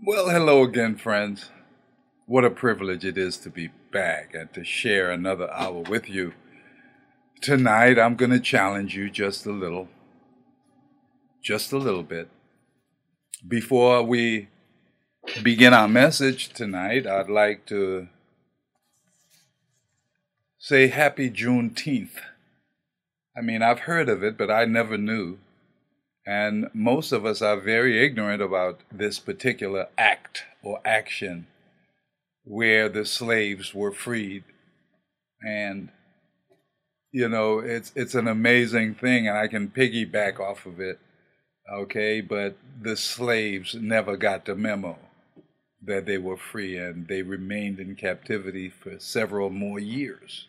Well, hello again, friends. What a privilege it is to be back and to share another hour with you. Tonight, I'm going to challenge you just a little, just a little bit. Before we begin our message tonight, I'd like to say Happy Juneteenth. I mean, I've heard of it, but I never knew. And most of us are very ignorant about this particular act or action where the slaves were freed. And you know, it's it's an amazing thing and I can piggyback off of it. Okay, but the slaves never got the memo that they were free and they remained in captivity for several more years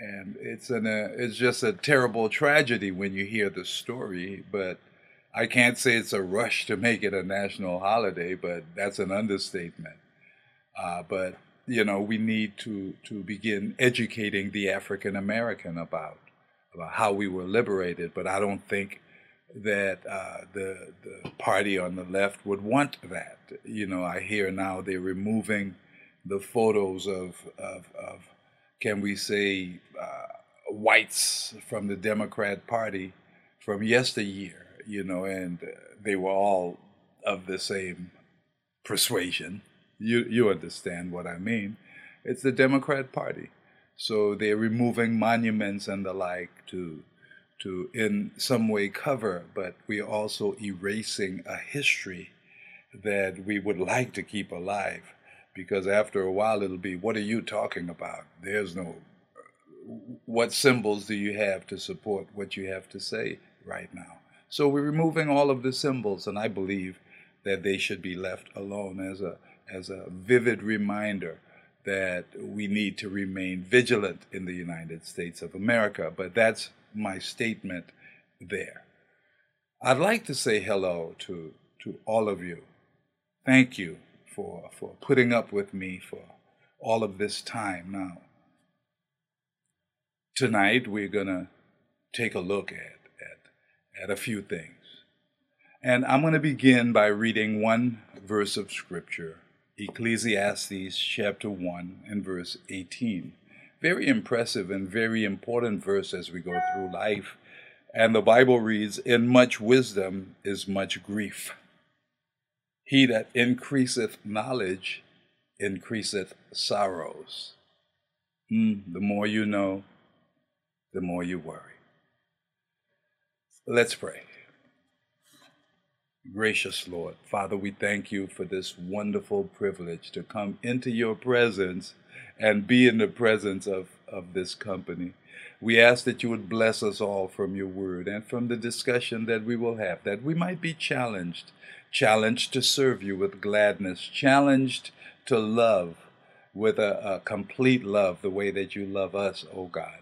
and it's an uh, it's just a terrible tragedy when you hear the story. But I can't say it's a rush to make it a national holiday, but that's an understatement. Uh, but you know, we need to to begin educating the African American about about how we were liberated. But I don't think that uh, the the party on the left would want that. You know, I hear now they're removing the photos of of, of can we say, uh, whites from the Democrat Party from yesteryear, you know, and they were all of the same persuasion. You, you understand what I mean. It's the Democrat Party. So they're removing monuments and the like to, to in some way cover, but we're also erasing a history that we would like to keep alive because after a while it'll be, what are you talking about? There's no, what symbols do you have to support what you have to say right now? So we're removing all of the symbols, and I believe that they should be left alone as a as a vivid reminder that we need to remain vigilant in the United States of America. But that's my statement there. I'd like to say hello to, to all of you. Thank you for, for putting up with me for all of this time now. Tonight, we're going to take a look at, at, at a few things. And I'm going to begin by reading one verse of Scripture Ecclesiastes chapter 1 and verse 18. Very impressive and very important verse as we go through life. And the Bible reads, In much wisdom is much grief he that increaseth knowledge increaseth sorrows. Mm, the more you know, the more you worry. Let's pray. Gracious Lord, Father, we thank you for this wonderful privilege to come into your presence and be in the presence of, of this company. We ask that you would bless us all from your word and from the discussion that we will have, that we might be challenged challenged to serve you with gladness, challenged to love with a, a, complete love the way that you love us, O oh God.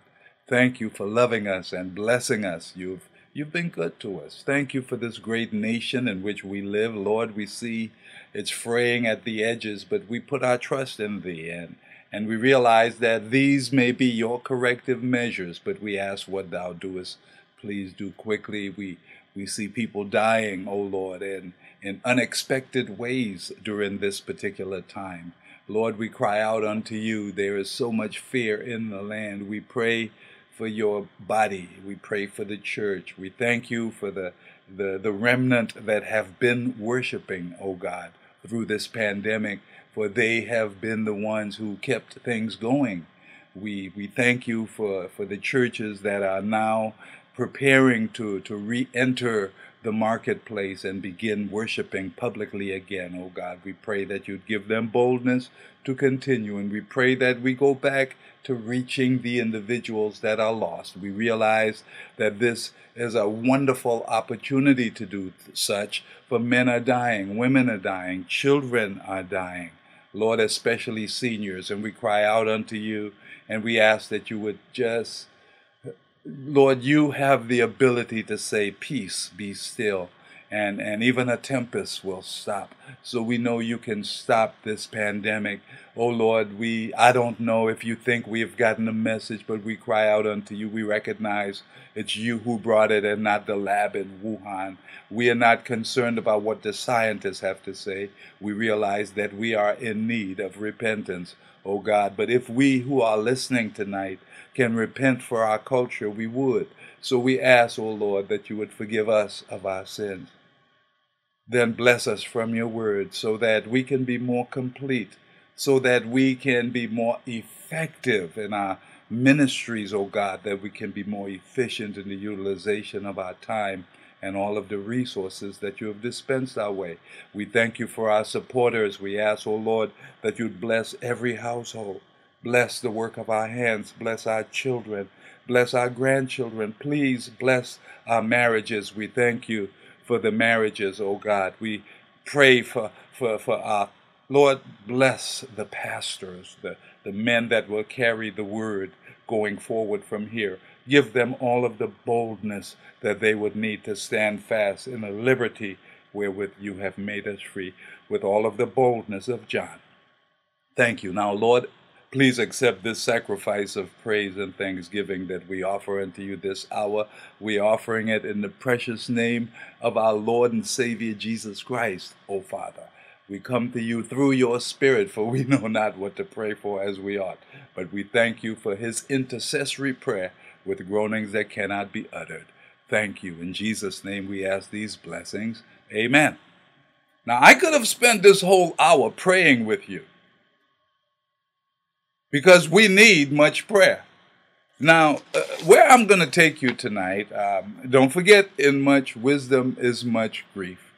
Thank you for loving us and blessing us. You've you've been good to us. Thank you for this great nation in which we live. Lord, we see it's fraying at the edges, but we put our trust in thee and and we realize that these may be your corrective measures, but we ask what thou doest. Please do quickly. We we see people dying, O Lord, and in unexpected ways during this particular time. Lord, we cry out unto you. There is so much fear in the land. We pray for your body. We pray for the church. We thank you for the, the, the remnant that have been worshiping, O God, through this pandemic, for they have been the ones who kept things going. We, we thank you for, for the churches that are now preparing to, to re enter the marketplace and begin worshiping publicly again, oh God. We pray that you'd give them boldness to continue, and we pray that we go back to reaching the individuals that are lost. We realize that this is a wonderful opportunity to do such, for men are dying, women are dying, children are dying. Lord, especially seniors, and we cry out unto you and we ask that you would just Lord, you have the ability to say, Peace, be still. And, and even a tempest will stop. So we know you can stop this pandemic. Oh Lord, we I don't know if you think we have gotten the message, but we cry out unto you. We recognize it's you who brought it and not the lab in Wuhan. We are not concerned about what the scientists have to say. We realize that we are in need of repentance, oh God. But if we who are listening tonight can repent for our culture, we would. So we ask, oh Lord, that you would forgive us of our sins then bless us from your word so that we can be more complete, so that we can be more effective in our ministries, O oh God, that we can be more efficient in the utilization of our time and all of the resources that you have dispensed our way. We thank you for our supporters. We ask, O oh Lord, that you'd bless every household. Bless the work of our hands. Bless our children. Bless our grandchildren. Please bless our marriages. We thank you for the marriages, oh God. We pray for, for, for our Lord, bless the pastors, the, the men that will carry the word going forward from here. Give them all of the boldness that they would need to stand fast in the liberty wherewith you have made us free, with all of the boldness of John. Thank you. Now, Lord, Please accept this sacrifice of praise and thanksgiving that we offer unto you this hour. We are offering it in the precious name of our Lord and Savior Jesus Christ, O Father. We come to you through your Spirit, for we know not what to pray for as we ought. But we thank you for his intercessory prayer with groanings that cannot be uttered. Thank you. In Jesus' name we ask these blessings. Amen. Now, I could have spent this whole hour praying with you because we need much prayer. Now, uh, where I'm going to take you tonight, um, don't forget, in much wisdom is much grief.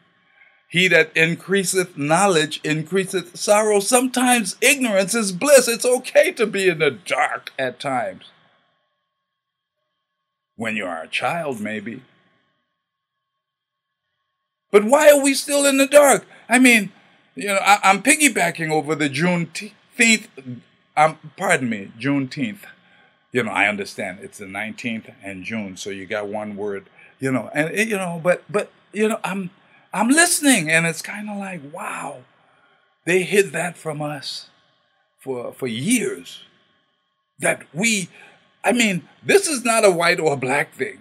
He that increaseth knowledge increaseth sorrow. Sometimes ignorance is bliss. It's okay to be in the dark at times. When you are a child, maybe. But why are we still in the dark? I mean, you know, I, am piggybacking over the Juneteenth um, pardon me, Juneteenth. You know, I understand it's the 19th and June, so you got one word. You know, and you know, but but you know, I'm I'm listening, and it's kind of like, wow, they hid that from us for for years. That we, I mean, this is not a white or black thing.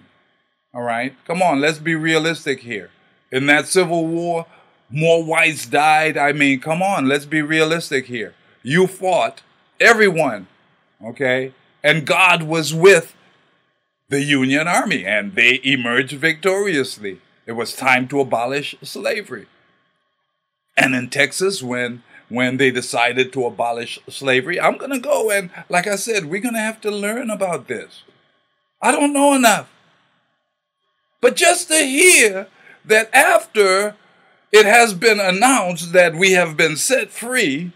All right, come on, let's be realistic here. In that Civil War, more whites died. I mean, come on, let's be realistic here. You fought everyone. Okay? And God was with the Union Army and they emerged victoriously. It was time to abolish slavery. And in Texas, when when they decided to abolish slavery, I'm to go and, like I said, we're to have to learn about this. I don't know enough. But just to hear that after it has been announced that we have been set free,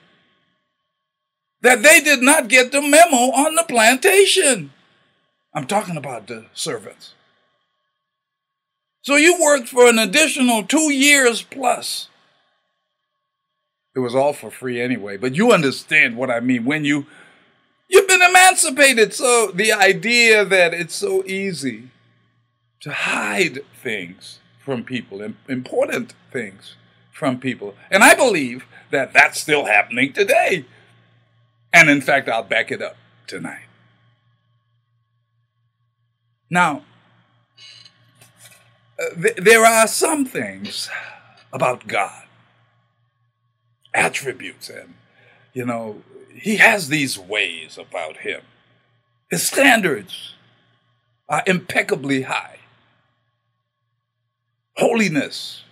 that they did not get the memo on the plantation. I'm talking about the servants. So you worked for an additional two years plus. It was all for free anyway, but you understand what I mean when you you've been emancipated. So the idea that it's so easy to hide things from people, important things from people. And I believe that that's still happening today. And in fact, I'll back it up tonight. Now, uh, th- there are some things about God, attributes, and, you know, He has these ways about Him. His standards are impeccably high. Holiness,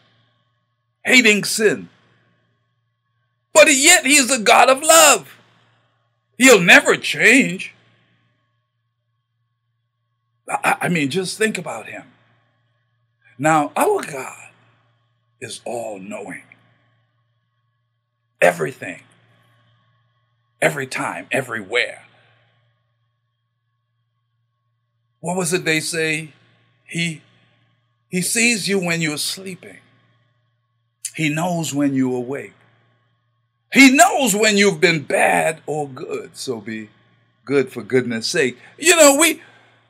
hating sin. But yet, He is a God of love. He'll never change. I, I mean, just think about him. Now, our God is all knowing. Everything, every time, everywhere. What was it they say? He, he sees you when you're sleeping. He knows when you're awake. He knows when you've been bad or good. So be good for goodness sake. You know, we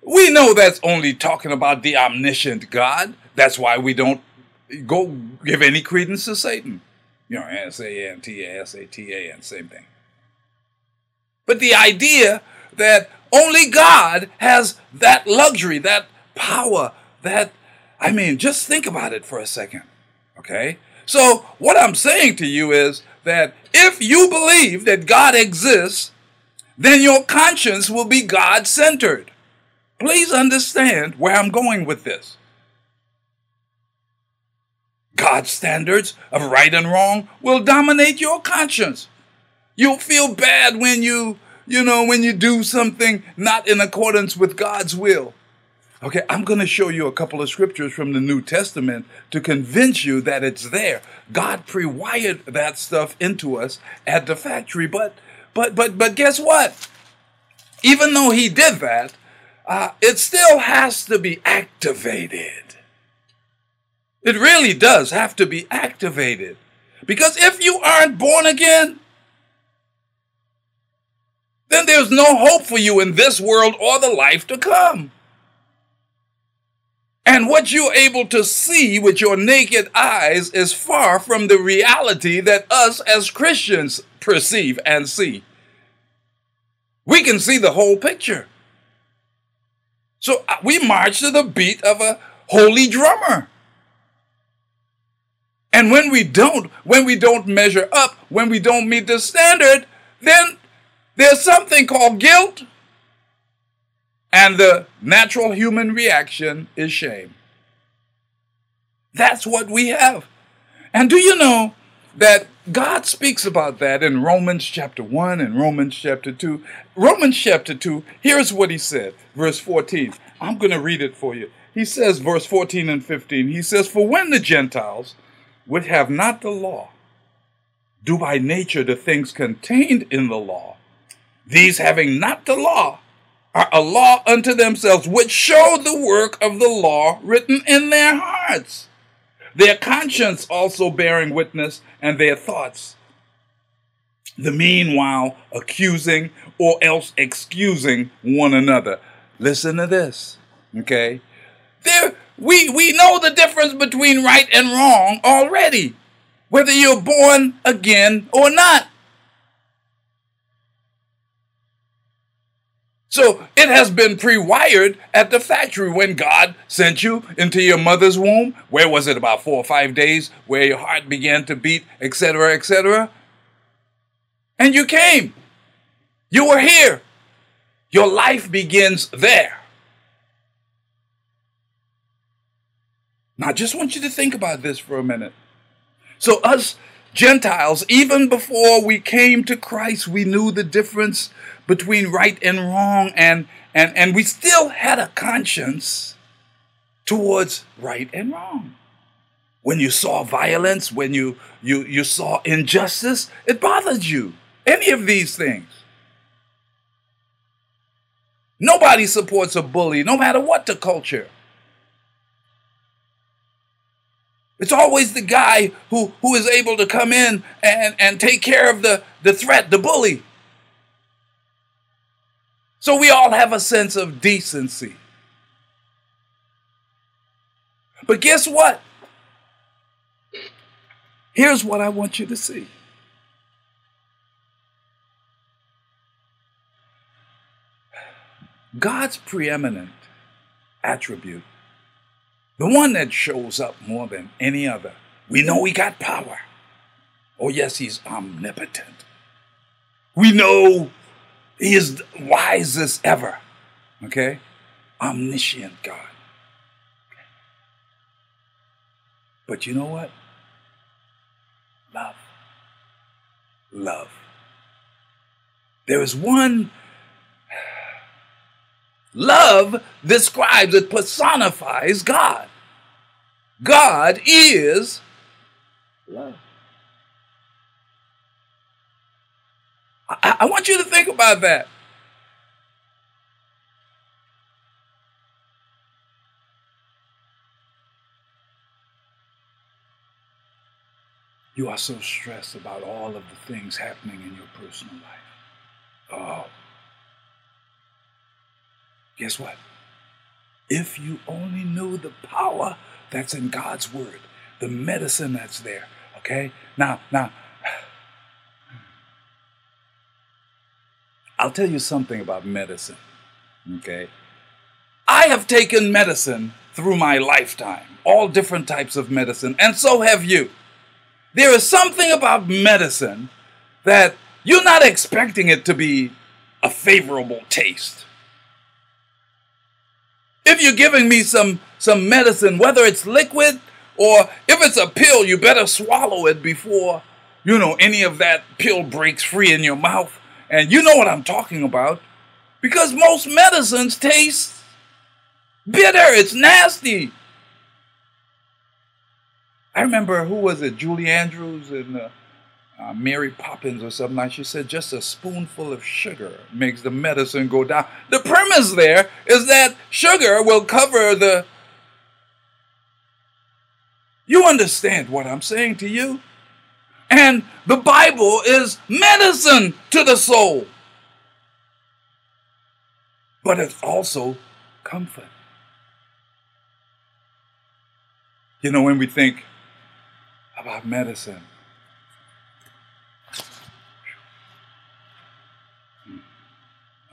we know that's only talking about the omniscient God. That's why we don't go give any credence to Satan. You know, S A N T A S A T A N, same thing. But the idea that only God has that luxury, that power, that, I mean, just think about it for a second, okay? So, what I'm saying to you is that if you believe that God exists, then your conscience will be God centered. Please understand where I'm going with this. God's standards of right and wrong will dominate your conscience. You'll feel bad when you, you know, when you do something not in accordance with God's will. Okay, I'm going to show you a couple of scriptures from the New Testament to convince you that it's there. God pre-wired that stuff into us at the factory, but but but but guess what? Even though he did that, uh, it still has to be activated. It really does have to be activated. Because if you aren't born again, then there's no hope for you in this world or the life to come. And what you're able to see with your naked eyes is far from the reality that us as Christians perceive and see. We can see the whole picture. So uh, we march to the beat of a holy drummer. And when we don't, when we don't measure up, when we don't meet the standard, then there's something called guilt. And the natural human reaction is shame. That's what we have. And do you know that God speaks about that in Romans chapter 1 and Romans chapter 2? Romans chapter 2, here's what he said, verse 14. I'm going to read it for you. He says, verse 14 and 15, he says, For when the Gentiles, which have not the law, do by nature the things contained in the law, these having not the law, are a law unto themselves, which show the work of the law written in their hearts, their conscience also bearing witness, and their thoughts. The meanwhile accusing or else excusing one another. Listen to this, okay? There, we, we know the difference between right and wrong already, whether you're born again or not. So it has been pre wired at the factory when God sent you into your mother's womb. Where was it? About four or five days where your heart began to beat, etc., etc. And you came. You were here. Your life begins there. Now, I just want you to think about this for a minute. So, us Gentiles, even before we came to Christ, we knew the difference between right and wrong, and, and, and we still had a conscience towards right and wrong. When you saw violence, when you, you, you saw injustice, it bothered you. Any of these things. Nobody supports a bully, no matter what the culture. It's always the guy who, who is able to come in and, and take care of the, the threat, the bully. So we all have a sense of decency. But guess what? Here's what I want you to see. God's preeminent attribute the one that shows up more than any other. We know he got power. Oh, yes, he's omnipotent. We know he is wisest ever. Okay? Omniscient God. But you know what? Love. Love. There is one love describes, it personifies God. God is love. I, I want you to think about that. You are so stressed about all of the things happening in your personal life. Oh. Guess what? If you only knew the power that's in God's word, the medicine that's there. Okay? Now, now, I'll tell you something about medicine. Okay? I have taken medicine through my lifetime, all different types of medicine, and so have you. There is something about medicine that you're not expecting it to be a favorable taste. If you're giving me some, some medicine, whether it's liquid or if it's a pill, you better swallow it before, you know, any of that pill breaks free in your mouth. And you know what I'm talking about. Because most medicines taste bitter. It's nasty. I remember, who was it? Julie Andrews and uh, uh, Mary Poppins or something like she said just a spoonful of sugar makes the medicine go down. The premise there is that sugar will cover the. You understand what I'm saying to you? And the Bible is medicine to the soul. But it's also comfort. You know, when we think about medicine,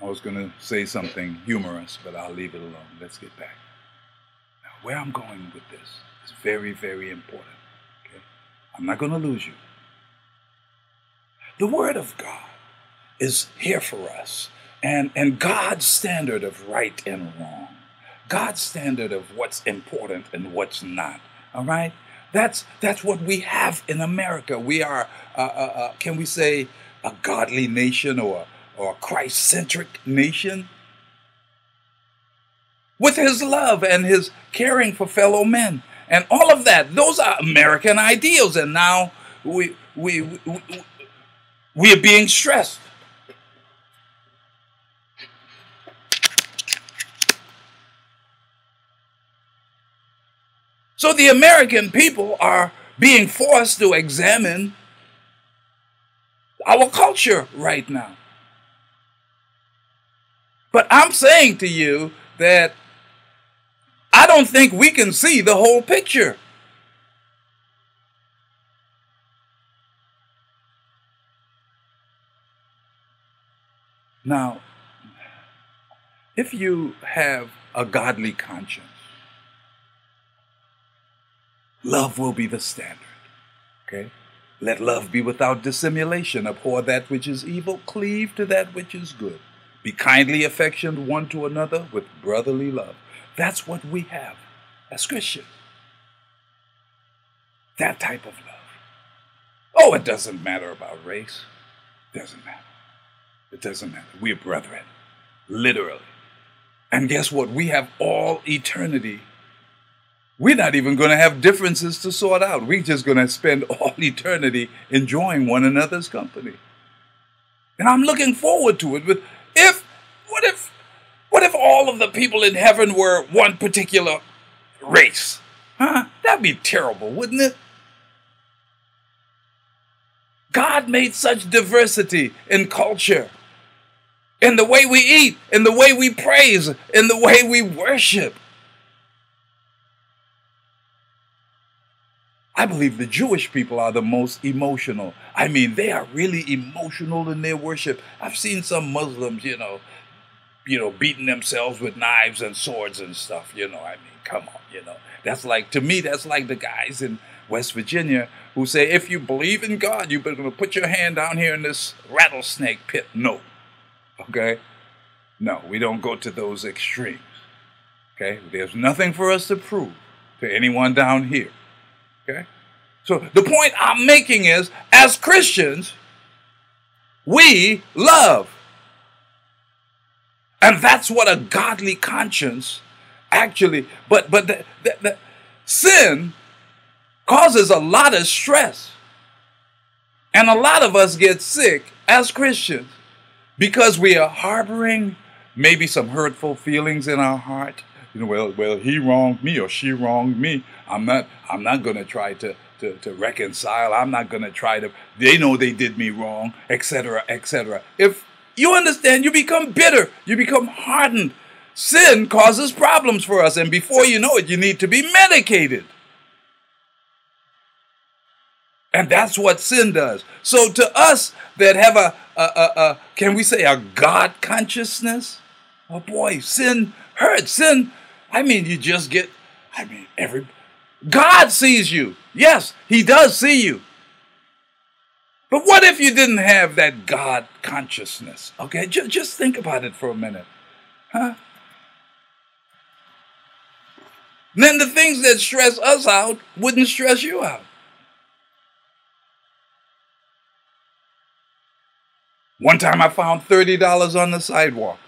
I was going to say something humorous, but I'll leave it alone. Let's get back. Now, where I'm going with this is very, very important. Okay? I'm not going to lose you. The Word of God is here for us, and, and God's standard of right and wrong, God's standard of what's important and what's not. All right? That's, that's what we have in America. We are, uh, uh, uh, can we say, a godly nation or or Christ centric nation. With his love and his caring for fellow men. And all of that, those are American ideals. And now we, we, we, we are being stressed. So the American people are being forced to examine our culture right now. But I'm saying to you that don't think we can see the whole picture. Now, if you have a godly conscience, love will be the standard. Okay? Let love be without dissimulation. Abhor that which is evil, cleave to that which is good. Be kindly affectioned one to another with brotherly love. That's what we have as Christians. That type of love. Oh, it doesn't matter about race. It doesn't matter. It doesn't matter. We're brethren, literally. And guess what? We have all eternity. We're not even going to have differences to sort out. We're just going to spend all eternity enjoying one another's company. And I'm looking forward to it with all of the people in heaven were one particular race? Huh? That'd be terrible, wouldn't it? God made such diversity in culture, in the way we eat, in the way we praise, in the way we worship. I believe the Jewish people are the most emotional. I mean, they are really emotional in their worship. I've seen some Muslims, you know, you know, beating themselves with knives and swords and stuff. You know, I mean, come on, you know. That's like to me, that's like the guys in West Virginia who say, if you believe in God, you're going to put your hand down here in this rattlesnake pit. No. Okay? No, we don't go to those extremes. Okay? There's nothing for us to prove to anyone down here. Okay? So the point I'm making is as Christians, we love. And that's what a godly conscience actually, but but the, the, the sin causes a lot of stress. And a lot of us get sick as Christians because we are harboring maybe some hurtful feelings in our heart. You know, well, well, he wronged me or she wronged me. I'm not I'm not going to try to, to, to reconcile. I'm not going to try to, they know they did me wrong, etc., etc. If you understand, you become bitter, you become hardened. Sin causes problems for us, and before you know it, you need to be medicated. And that's what sin does. So to us that have a, a, a, a can we say a God consciousness? Oh boy, sin hurts. Sin, I mean, you just get, I mean, every, God sees you. Yes, He does see you. But what if you didn't have that God consciousness? Okay, just, just think about it for a minute. Huh? then the things that stress us out wouldn't stress you out. One time I found $30 on the sidewalk.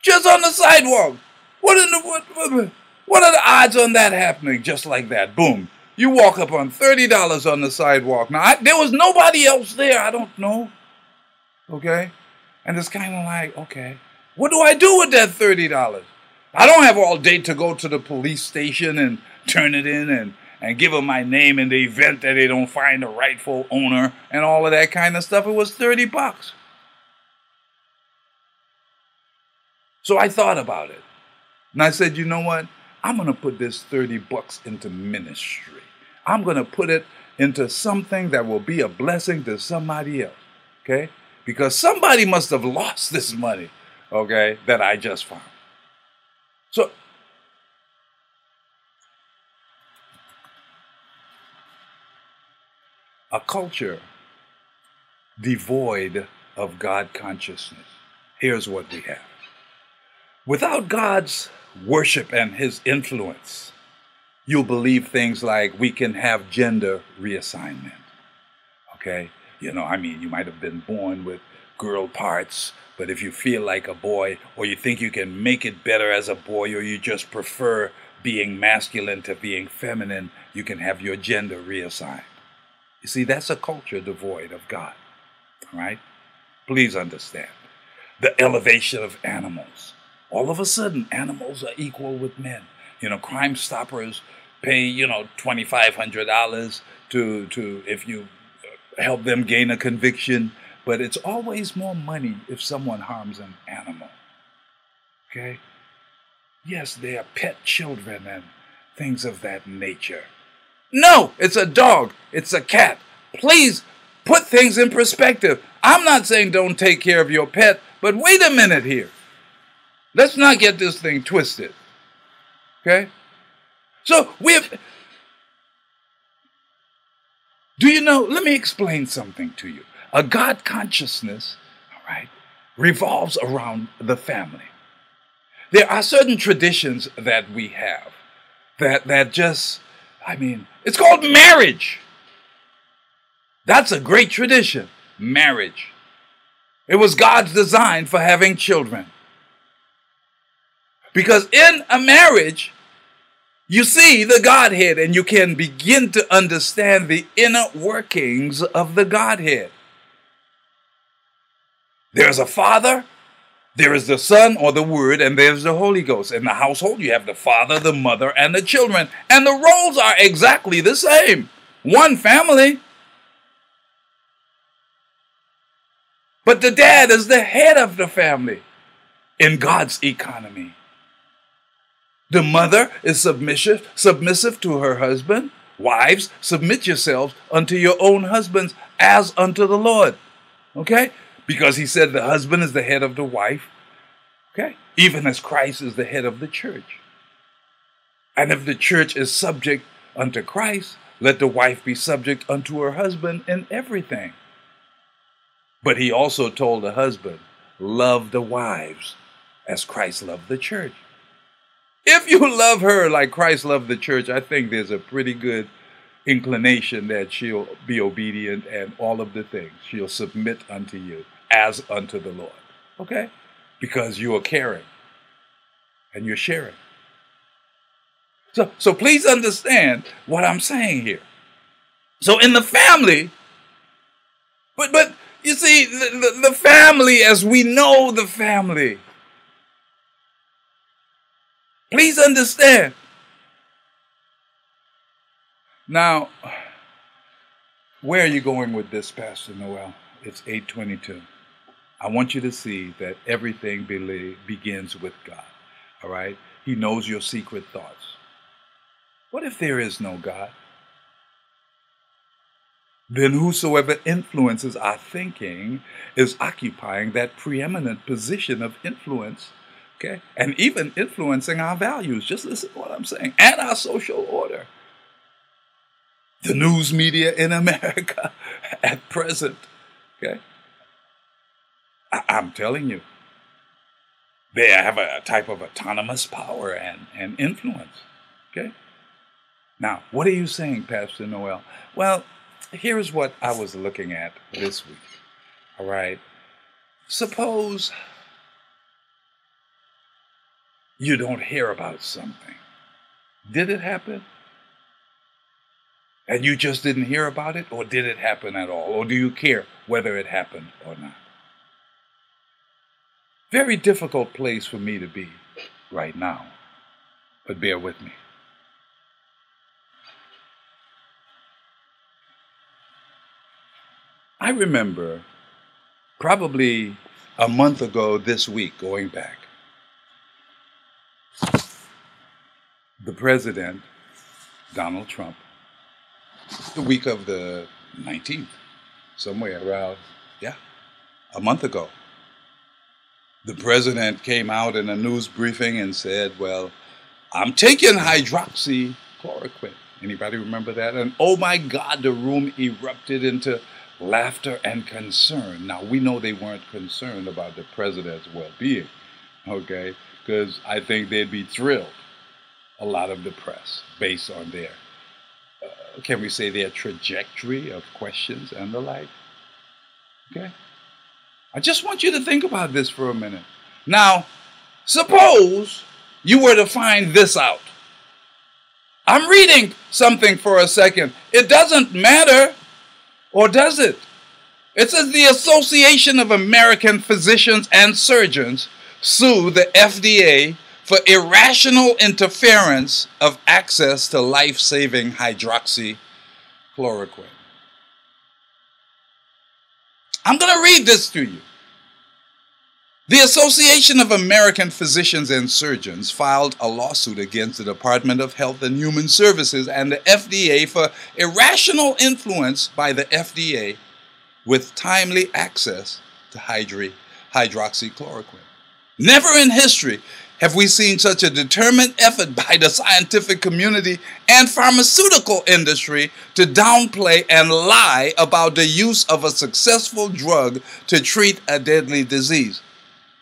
Just on the sidewalk. What, in the, what, what, what are the odds on that happening just like that? Boom. You walk up on $30 on the sidewalk. Now, I, there was nobody else there. I don't know. Okay? And it's kind of like, okay, what do I do with that $30? I don't have all day to go to the police station and turn it in and, and give them my name in the event that they don't find the rightful owner and all of that kind of stuff. It was 30 bucks. So I thought about it. And I said, you know what? I'm going to put this 30 bucks into ministry. I'm going to put it into something that will be a blessing to somebody else. Okay? Because somebody must have lost this money, okay, that I just found. So, a culture devoid of God consciousness. Here's what we have. Without God's worship and his influence, you'll believe things like we can have gender reassignment. Okay? You know, I mean, you might have been born with girl parts, but if you feel like a boy, or you think you can make it better as a boy, or you just prefer being masculine to being feminine, you can have your gender reassigned. You see, that's a culture devoid of God. Right? Please understand. The elevation of animals. All of a sudden, animals are equal with men. You know, Crime Stoppers pay, you know, $2,500 to, to if you help them gain a conviction but it's always more money if someone harms an animal. Okay? Yes, they are pet children and things of that nature. No, it's a dog, it's a cat. Please put things in perspective. I'm not saying don't take care of your pet, but wait a minute here. Let's not get this thing twisted. Okay? So we have. Do you know? Let me explain something to you. A God consciousness, all right, revolves around the family. There are certain traditions that we have that that just, I mean, it's called marriage. That's a great tradition, marriage. It was God's design for having children. Because in a marriage, you see the Godhead and you can begin to understand the inner workings of the Godhead. There's a Father, there is the Son or the Word, and there's the Holy Ghost. In the household, you have the Father, the Mother, and the children. And the roles are exactly the same one family. But the dad is the head of the family in God's economy. The mother is submissive, submissive to her husband. Wives, submit yourselves unto your own husbands as unto the Lord. Okay? because he said the husband is the head of the wife, okay? Even as Christ is the head of the church. And if the church is subject unto Christ, let the wife be subject unto her husband in everything. But he also told the husband, Love the wives as Christ loved the church. If you love her like Christ loved the church, I think there's a pretty good inclination that she'll be obedient and all of the things. She'll submit unto you as unto the Lord. Okay? Because you are caring and you're sharing. So, so please understand what I'm saying here. So in the family, but but you see, the, the, the family as we know the family. Please understand. Now, where are you going with this, Pastor Noel? It's 822. I want you to see that everything begins with God. All right? He knows your secret thoughts. What if there is no God? then whosoever influences our thinking is occupying that preeminent position of influence, okay, and even influencing our values. Just listen to what I'm saying, and our social order. The news media in America at present, okay, I- am telling you, they have a type of autonomous power and, and influence, okay. Now, what are you saying, Pastor Noel? Well, here's what I was looking at this week. All right. Suppose you don't hear about something. Did it happen? And you just didn't hear about it? Or did it happen at all? Or do you care whether it happened or not? Very difficult place for me to be right now. But bear with me. I remember probably a month ago this week, going back, the president, Donald Trump, the week of the 19th, somewhere around, yeah, a month ago, the president came out in a news briefing and said, Well, I'm taking hydroxychloroquine. Anybody remember that? And oh my God, the room erupted into laughter and concern. Now, we know they weren't concerned about the president's well being, okay? Because I think they'd be thrilled, a lot of the press, based on their, uh, can we say, their trajectory of questions and the like. Okay? I just want you to think about this for a minute. Now, suppose you were to find this out. I'm reading something for a second. It doesn't matter or does it? It says the Association of American Physicians and Surgeons sue the FDA for irrational interference of access to life saving hydroxychloroquine. I'm going to read this to you. The Association of American Physicians and Surgeons filed a lawsuit against the Department of Health and Human Services and the FDA for irrational influence by the FDA with timely access to hydroxychloroquine. Never in history have we seen such a determined effort by the scientific community and pharmaceutical industry to downplay and lie about the use of a successful drug to treat a deadly disease.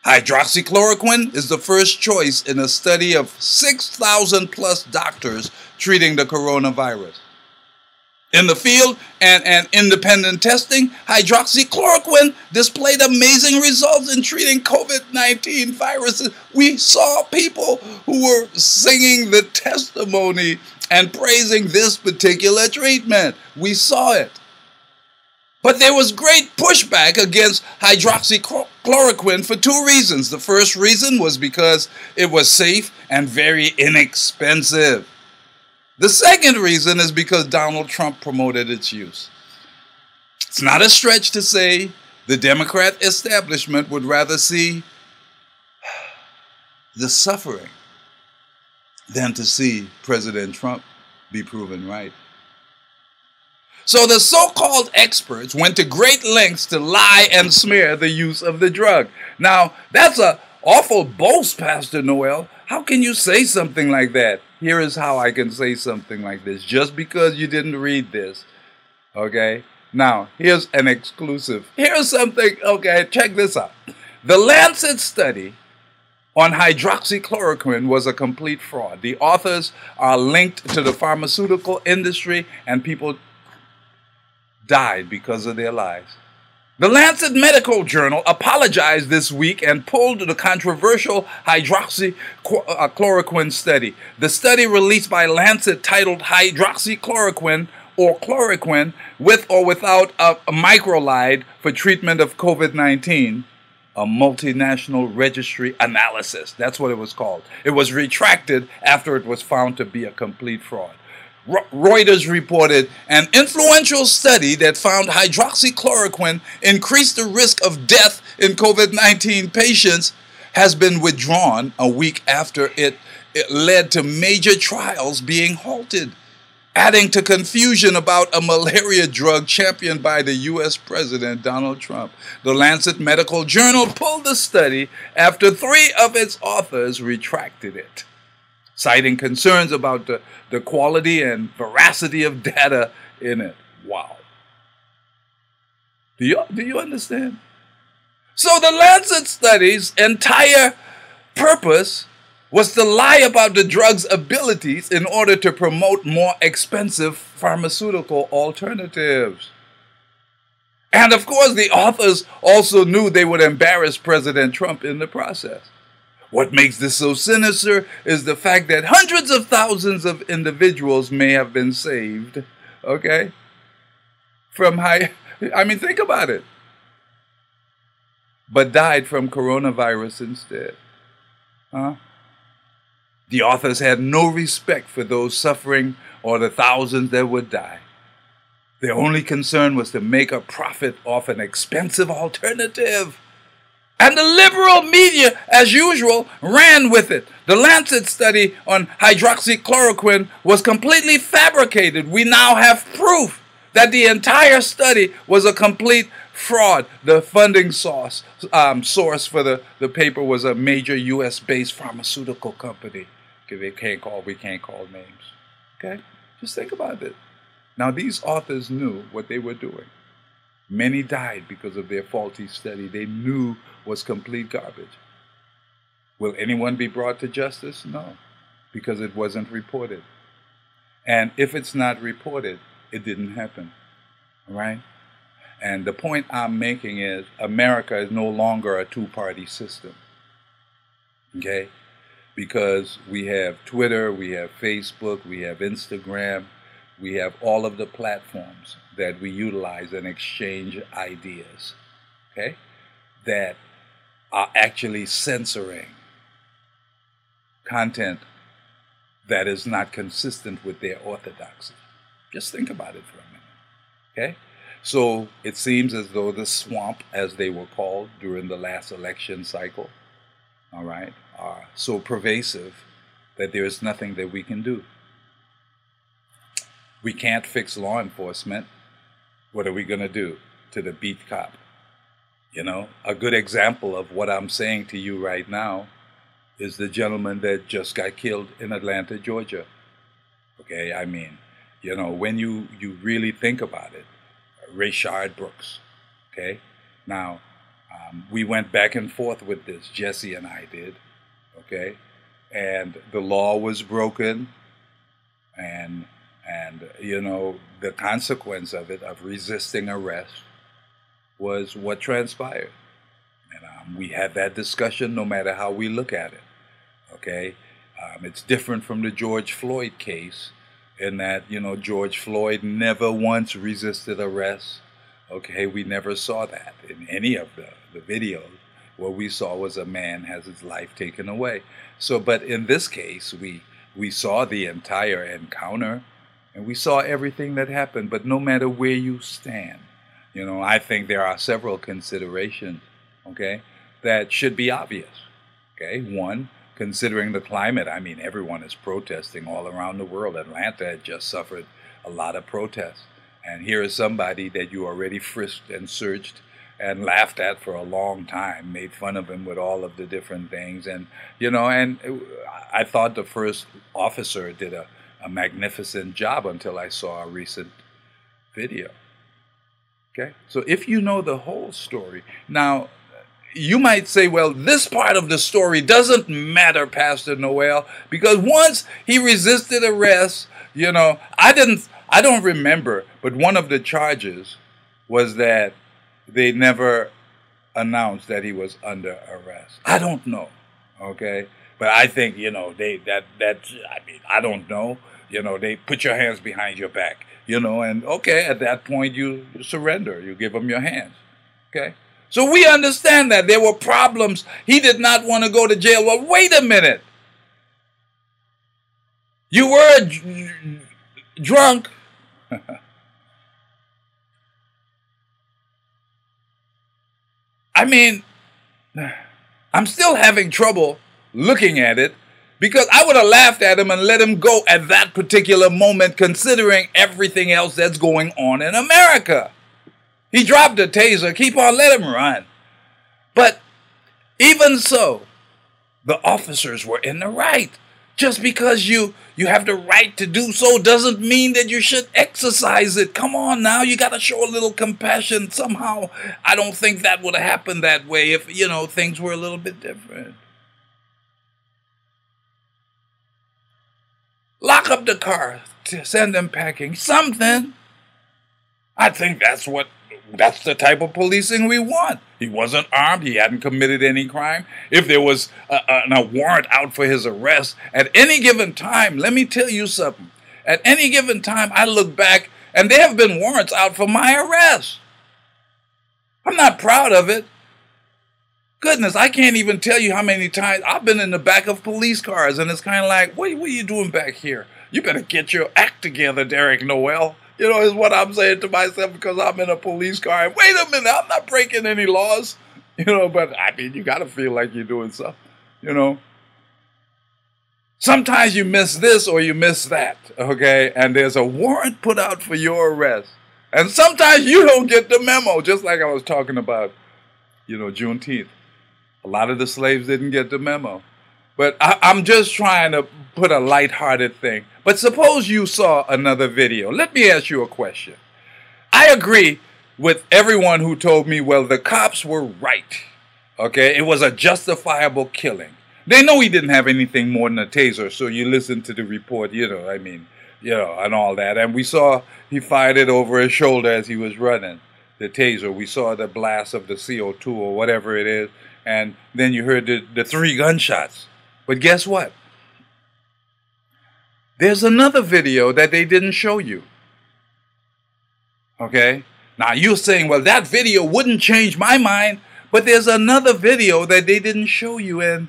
Hydroxychloroquine is the first choice in a study of 6,000 plus doctors treating the coronavirus. In the field and, and independent testing, hydroxychloroquine displayed amazing results in treating COVID 19 viruses. We saw people who were singing the testimony and praising this particular treatment. We saw it. But there was great pushback against hydroxychloroquine for two reasons. The first reason was because it was safe and very inexpensive. The second reason is because Donald Trump promoted its use. It's not a stretch to say the Democrat establishment would rather see the suffering than to see President Trump be proven right. So the so called experts went to great lengths to lie and smear the use of the drug. Now, that's a awful boast, Pastor Noel. How can you say something like that? Here is how I can say something like this just because you didn't read this. Okay? Now, here's an exclusive. Here's something, okay, check this out. The Lancet study on hydroxychloroquine was a complete fraud. The authors are linked to the pharmaceutical industry, and people died because of their lies. The Lancet Medical Journal apologized this week and pulled the controversial hydroxychloroquine study. The study released by Lancet titled Hydroxychloroquine or chloroquine with or without a, macrolide for treatment of COVID 19 a multinational registry analysis. That's what it was called. It was retracted after it was found to be a complete fraud. Reuters reported an influential study that found hydroxychloroquine increased the risk of death in COVID 19 patients has been withdrawn a week after it, it led to major trials being halted. adding to confusion about a malaria drug championed by the US President Donald Trump. The Lancet Medical Journal pulled the study after three of its authors retracted it, citing concerns about the, the quality and veracity of data in it. Wow. Do you, do you understand? So the Lancet study's entire purpose was to lie about the drug's abilities in order to promote more expensive pharmaceutical alternatives. And of course, the authors also knew they would embarrass President Trump in the process. What makes this so sinister is the fact that hundreds of thousands of individuals may have been saved, okay, from high. I mean, think about it. But died from coronavirus instead. Huh? The authors had no respect for those suffering or the thousands that would die. Their only concern was to make a profit off an expensive alternative. And the liberal media, as usual, ran with it. The Lancet study on hydroxychloroquine was completely fabricated. We now have proof that the entire study was a complete fraud. The funding source, um, source for the, the paper was a major US based pharmaceutical company. Okay, they can't call, we can't call names. Okay? Just think about it. Now, these authors knew what they were doing. Many died because of their faulty study they knew was complete garbage. Will anyone be brought to justice? No, because it wasn't reported. And if it's not reported, it didn't happen. Right? And the point I'm making is America is no longer a two party system. Okay? because we have Twitter, we have Facebook, we have Instagram, we have all of the platforms that we utilize and exchange ideas, okay, that are actually censoring content that is not consistent with their orthodoxy. Just think about it for a minute, okay? So it seems as though the swamp, as they were called during the last election cycle, all right, are so pervasive that there is nothing that we can do. We can't fix law enforcement. What are we going to do to the beat cop? You know, a good example of what I'm saying to you right now is the gentleman that just got killed in Atlanta, Georgia. Okay, I mean, you know, when you, you really think about it, Rayshard Brooks. Okay, now um, we went back and forth with this, Jesse and I did okay, and the law was broken, and and you know the consequence of it of resisting arrest was what transpired, and um, we had that discussion no matter how we look at it, okay. Um, it's different from the George Floyd case in that you know George Floyd never once resisted arrest. Okay, we never saw that in any of the, the videos what we saw was a man has his life taken away. So, but in this case, we we saw the entire encounter, and we saw everything that happened. But no matter where you stand, you know, I think there are several considerations, okay, that should be obvious. Okay, one, considering the climate. I mean, everyone is protesting all around the world. Atlanta had just suffered a lot of protests. And here is somebody that you already frisked and searched and laughed at for a long time, made fun of him with all of the different things. And, you know, and I thought the first officer did a, a magnificent job until I saw a recent video. Okay? So if you know the whole story, now, you might say, well, this part of the story doesn't matter, Pastor Noel, because once he resisted arrest, you know, I didn't, I don't remember, but one of the charges was that they never announced that he was under arrest. I don't know, okay, but I think you know they that that I mean I don't know. You know they put your hands behind your back. You know, and okay, at that point you surrender. You give them your hands. Okay. So we understand that there were problems. He did not want to go to jail. Well, wait a minute. You were drunk. I mean, I'm still having trouble looking at it Because I would have laughed at him and let him go at that particular moment, considering everything else that's going on in America. He dropped a taser, keep on, let him run. But even so, the officers were in the right. Just because you you have the right to do so doesn't mean that you should exercise it. Come on now, you got to show a little compassion somehow. I don't think that would have happened that way if, you know, things were a little bit different. Lock up the car, send them packing, something. I think that's what that's the type of policing we want. He wasn't armed. He hadn't committed any crime. If there was a, a, a, warrant out for his arrest, at any given time, let me tell you something. At any given time, I look back and there have been warrants out for my arrest. I'm not proud of it. Goodness, I can't even tell you how many times I've been in the back of police cars and it's kind of like, what, what are you doing back here? You better get your act together, Derek Noel. You know, is what I'm saying to myself because I'm in a police car. And wait a minute, I'm not breaking any laws. You know, but I mean, you got to feel like you're doing something. You know. Sometimes you miss this or you miss that, okay? And there's a warrant put out for your arrest. And sometimes you don't get the memo, just like I was talking about, you know, Juneteenth. A lot of the slaves didn't get the memo. But I, am just trying to put a lighthearted thing. But suppose you saw another video. Let me ask you a question. I agree with everyone who told me, well, the cops were right. Okay, it was a justifiable killing. They know he didn't have anything more than a taser, so you listen to the report, you know, I mean, you know, and all that. And we saw he fired it over his shoulder as he was running, the taser. We saw the blast of the CO2 or whatever it is. And then you heard the, the three gunshots. But guess what? There's another video that they didn't show you. Okay? Now you're saying, well, that video wouldn't change my mind, but there's another video that they didn't show you. And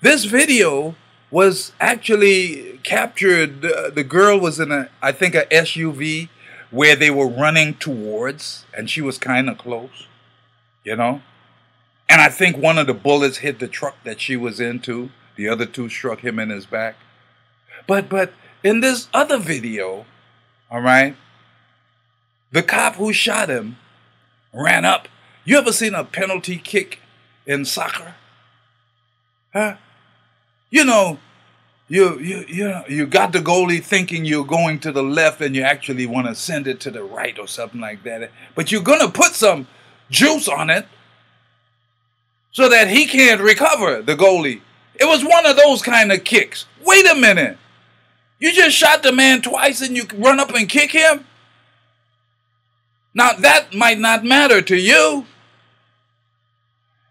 this video was actually captured. Uh, the girl was in a, I think, a SUV where they were running towards, and she was kind of close, you know? And I think one of the bullets hit the truck that she was into. The other two struck him in his back. But but in this other video, all right, the cop who shot him ran up. You ever seen a penalty kick in soccer? Huh? You know, you you you you got the goalie thinking you're going to the left and you actually want to send it to the right or something like that. But you're gonna put some juice on it so that he can't recover the goalie it was one of those kind of kicks. Wait a minute. You just shot the man twice and you run up and kick him? Now, that might not matter to you.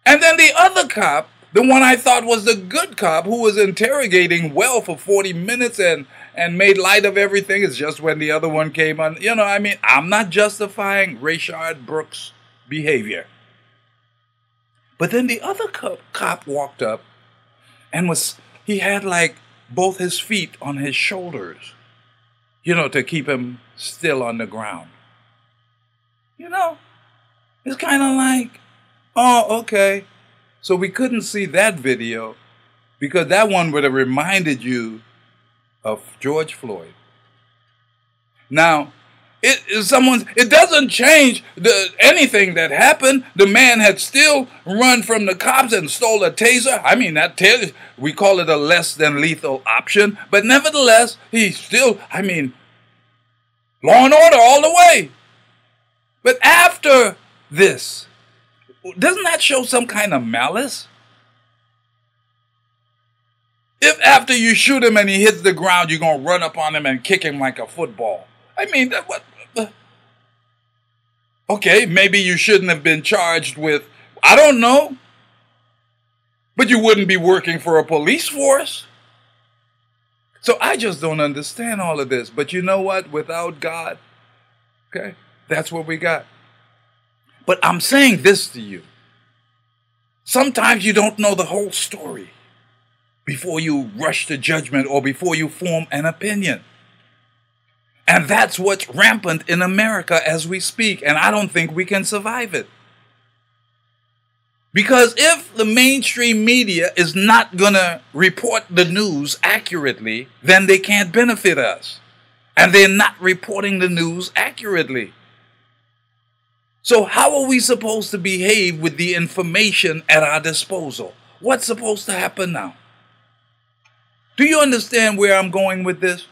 And then the other cop, the one I thought was the good cop who was interrogating well for 40 minutes and, and made light of everything, is just when the other one came on. You know, I mean, I'm not justifying Rayshard Brooks' behavior. But then the other cop, cop walked up and was he had like both his feet on his shoulders, you know, to keep him still on the ground. You know, it's kind of like, oh, okay. So we couldn't see that video because that one would have reminded you of George Floyd. Now, it is someone it doesn't change the anything that happened. The man had still run from the cops and stole a taser. I mean that taser we call it a less than lethal option. But nevertheless he still i mean law and order all the way. But after this doesn't that show some kind of malice? If after you shoot him and he hits the ground you're to run up on him and kick him like a football I mean, what? Uh, okay, maybe you shouldn't have been charged with, I don't know, but you wouldn't be working for a police force. So I just don't understand all of this. But you know what? Without God, okay, that's what we got. But I'm saying this to you. Sometimes you don't know the whole story before you rush to judgment or before you form an opinion. And that's what's rampant in America as we speak. And I don't think we can survive it. Because if the mainstream media is not going to report the news accurately, then they can't benefit us. And they're not reporting the news accurately. So, how are we supposed to behave with the information at our disposal? What's supposed to happen now? Do you understand where I'm going with this?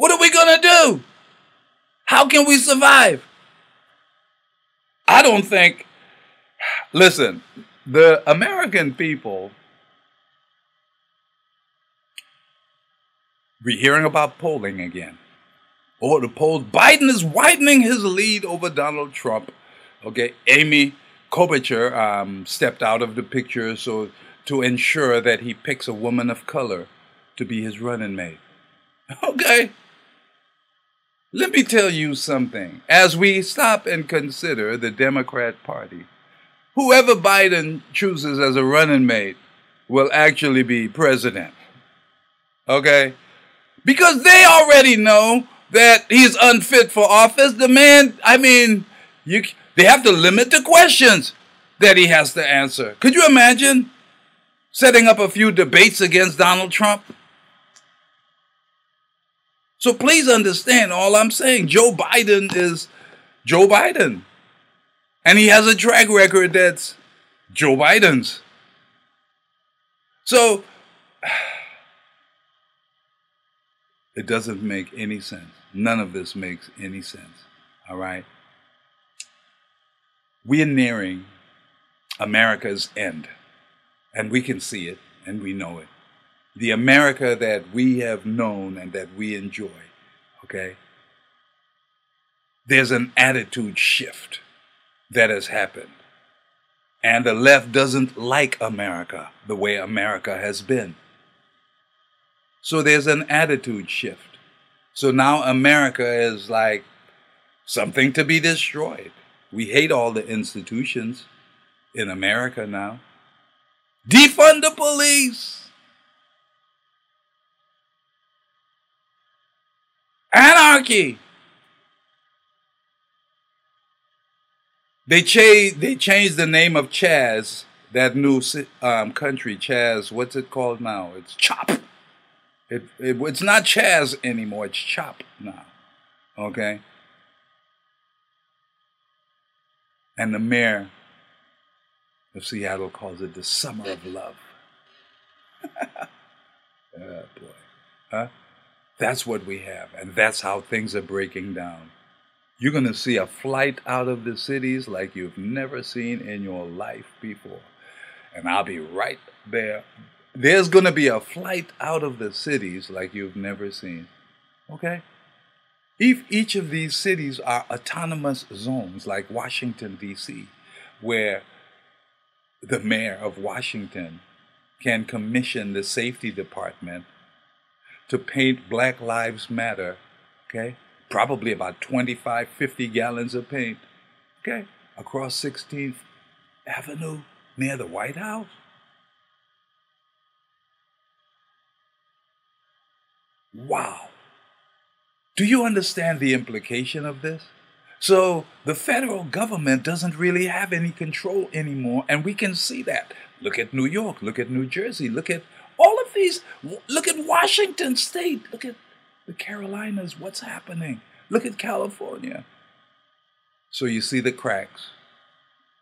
What are we going to do? How can we survive? I don't think, listen, the American people, we're hearing about polling again. Oh, the polls, Biden is widening his lead over Donald Trump. Okay, Amy Klobuchar um, stepped out of the picture so to ensure that he picks a woman of color to be his running mate. Okay, let me tell you something. As we stop and consider the Democrat Party, whoever Biden chooses as a running mate will actually be president. Okay? Because they already know that he's unfit for office. The man, I mean, you they have to limit the questions that he has to answer. Could you imagine setting up a few debates against Donald Trump? So please understand all I'm saying. Joe Biden is Joe Biden. And he has a track record that's Joe Biden's. So it doesn't make any sense. None of this makes any sense. All right? We are nearing America's end. And we can see it and we know it the America that we have known and that we enjoy, okay? There's an attitude shift that has happened. And the left doesn't like America the way America has been. So there's an attitude shift. So now America is like something to be destroyed. We hate all the institutions in America now. Defund the police. Anarchy. They changed. They changed the name of Chaz. That new um, country, Chaz. What's it called now? It's Chop. It, it it's not Chaz anymore. It's Chop now. Okay. And the mayor of Seattle calls it the summer of love. oh boy. Huh? That's what we have, and that's how things are breaking down. You're going to see a flight out of the cities like you've never seen in your life before. And I'll be right there. There's going to be a flight out of the cities like you've never seen. Okay? If each of these cities are autonomous zones like Washington, D.C., where the mayor of Washington can commission the safety department to paint Black Lives Matter, okay? Probably about 25, 50 gallons of paint, okay? Across 16th Avenue near the White House. Wow. Do you understand the implication of this? So the federal government doesn't really have any control anymore, and we can see that. Look at New York, look at New Jersey, look at these, look at Washington State, look at the Carolinas, what's happening? Look at California. So you see the cracks,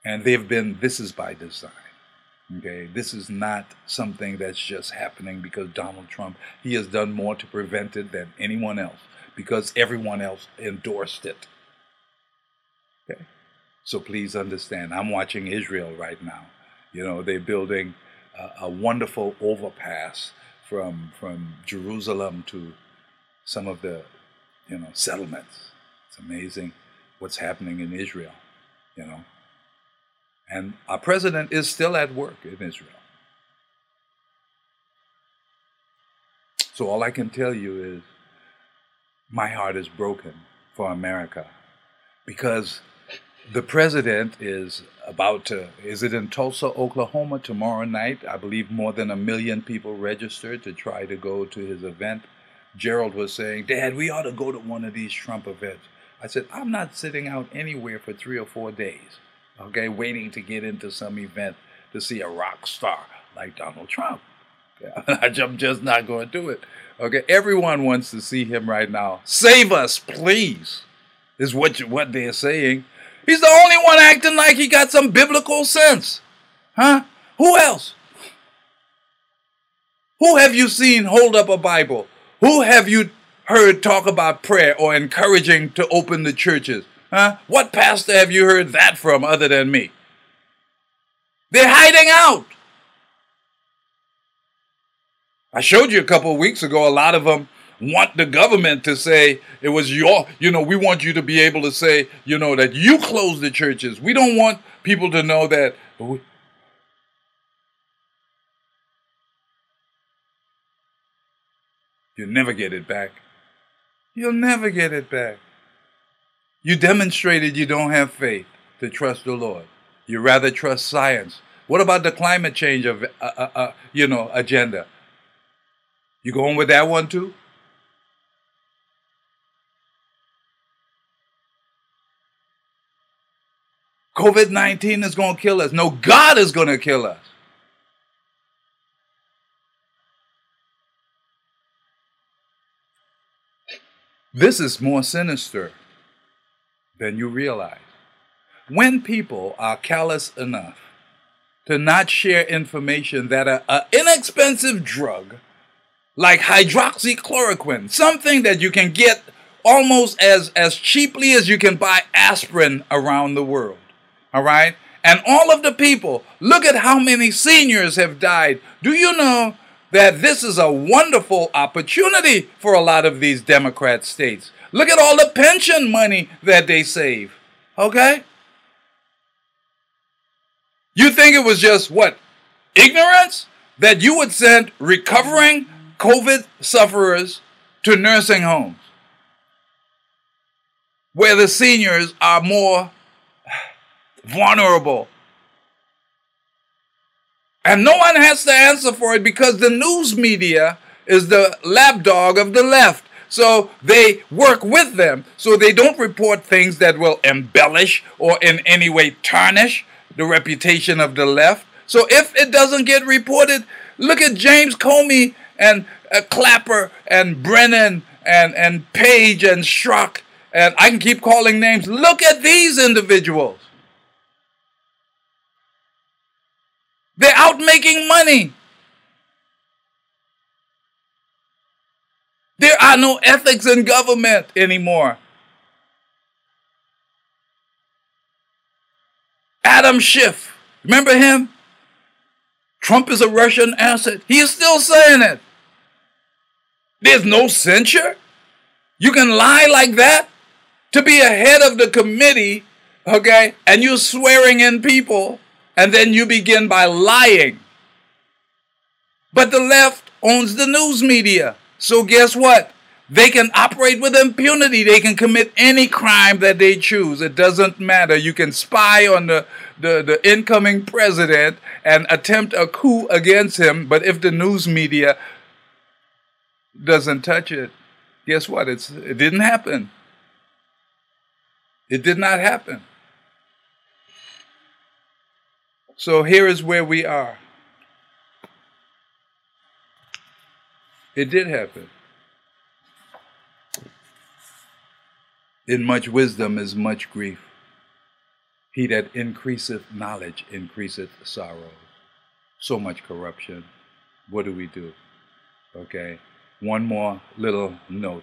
and they've been, this is by design. Okay, this is not something that's just happening because Donald Trump, he has done more to prevent it than anyone else because everyone else endorsed it. Okay, so please understand, I'm watching Israel right now. You know, they're building a, wonderful overpass from from Jerusalem to some of the you know settlements. It's amazing what's happening in Israel, you know. And our president is still at work in Israel. So all I can tell you is my heart is broken for America because the president is about to, is it in Tulsa, Oklahoma tomorrow night? I believe more than a million people registered to try to go to his event. Gerald was saying, Dad, we ought to go to one of these Trump events. I said, I'm not sitting out anywhere for three or four days, okay, waiting to get into some event to see a rock star like Donald Trump. I'm just not going to do it. Okay, everyone wants to see him right now. Save us, please, is what you, what they're saying. He's the only one acting like he got some biblical sense, huh? Who else? Who have you seen hold up a Bible? Who have you heard talk about prayer or encouraging to open the churches? Huh? What pastor have you heard that from other than me? They're hiding out. I showed you a couple of weeks ago, a lot of them want the government to say it was your, you know, we want you to be able to say, you know, that you closed the churches. We don't want people to know that. You'll never get it back. You'll never get it back. You demonstrated you don't have faith to trust the Lord. You rather trust science. What about the climate change of, uh, uh, uh, you know, agenda? You going with that one too? COVID 19 is going to kill us. No, God is going to kill us. This is more sinister than you realize. When people are callous enough to not share information that an inexpensive drug like hydroxychloroquine, something that you can get almost as, as cheaply as you can buy aspirin around the world. All right? And all of the people, look at how many seniors have died. Do you know that this is a wonderful opportunity for a lot of these Democrat states? Look at all the pension money that they save. Okay? You think it was just what? Ignorance? That you would send recovering COVID sufferers to nursing homes where the seniors are more vulnerable. And no one has to answer for it because the news media is the lapdog of the left. So they work with them so they don't report things that will embellish or in any way tarnish the reputation of the left. So if it doesn't get reported, look at James Comey and uh, Clapper and Brennan and, and Page and Strzok. And I can keep calling names. Look at these individuals. They're out making money. There are no ethics in government anymore. Adam Schiff, remember him? Trump is a Russian asset. He is still saying it. There's no censure. You can lie like that to be a head of the committee, okay, and you're swearing in people and then you begin by lying. But the left owns the news media. So guess what? They can operate with impunity. They can commit any crime that they choose. It doesn't matter. You can spy on the, the, the incoming president and attempt a coup against him. But if the news media doesn't touch it, guess what? It's, it didn't happen. It did not happen. So here is where we are. It did happen. In much wisdom is much grief. He that increaseth knowledge increaseth sorrow. So much corruption. What do we do? Okay. One more little note.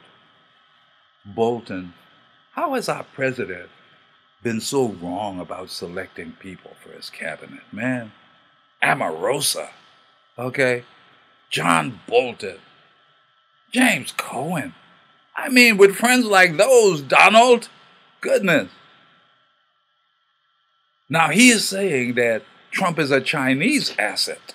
Bolton, how is our president been so wrong about selecting people for his cabinet, man. Omarosa, okay? John Bolton, James Cohen. I mean, with friends like those, Donald, goodness. Now he is saying that Trump is a Chinese asset,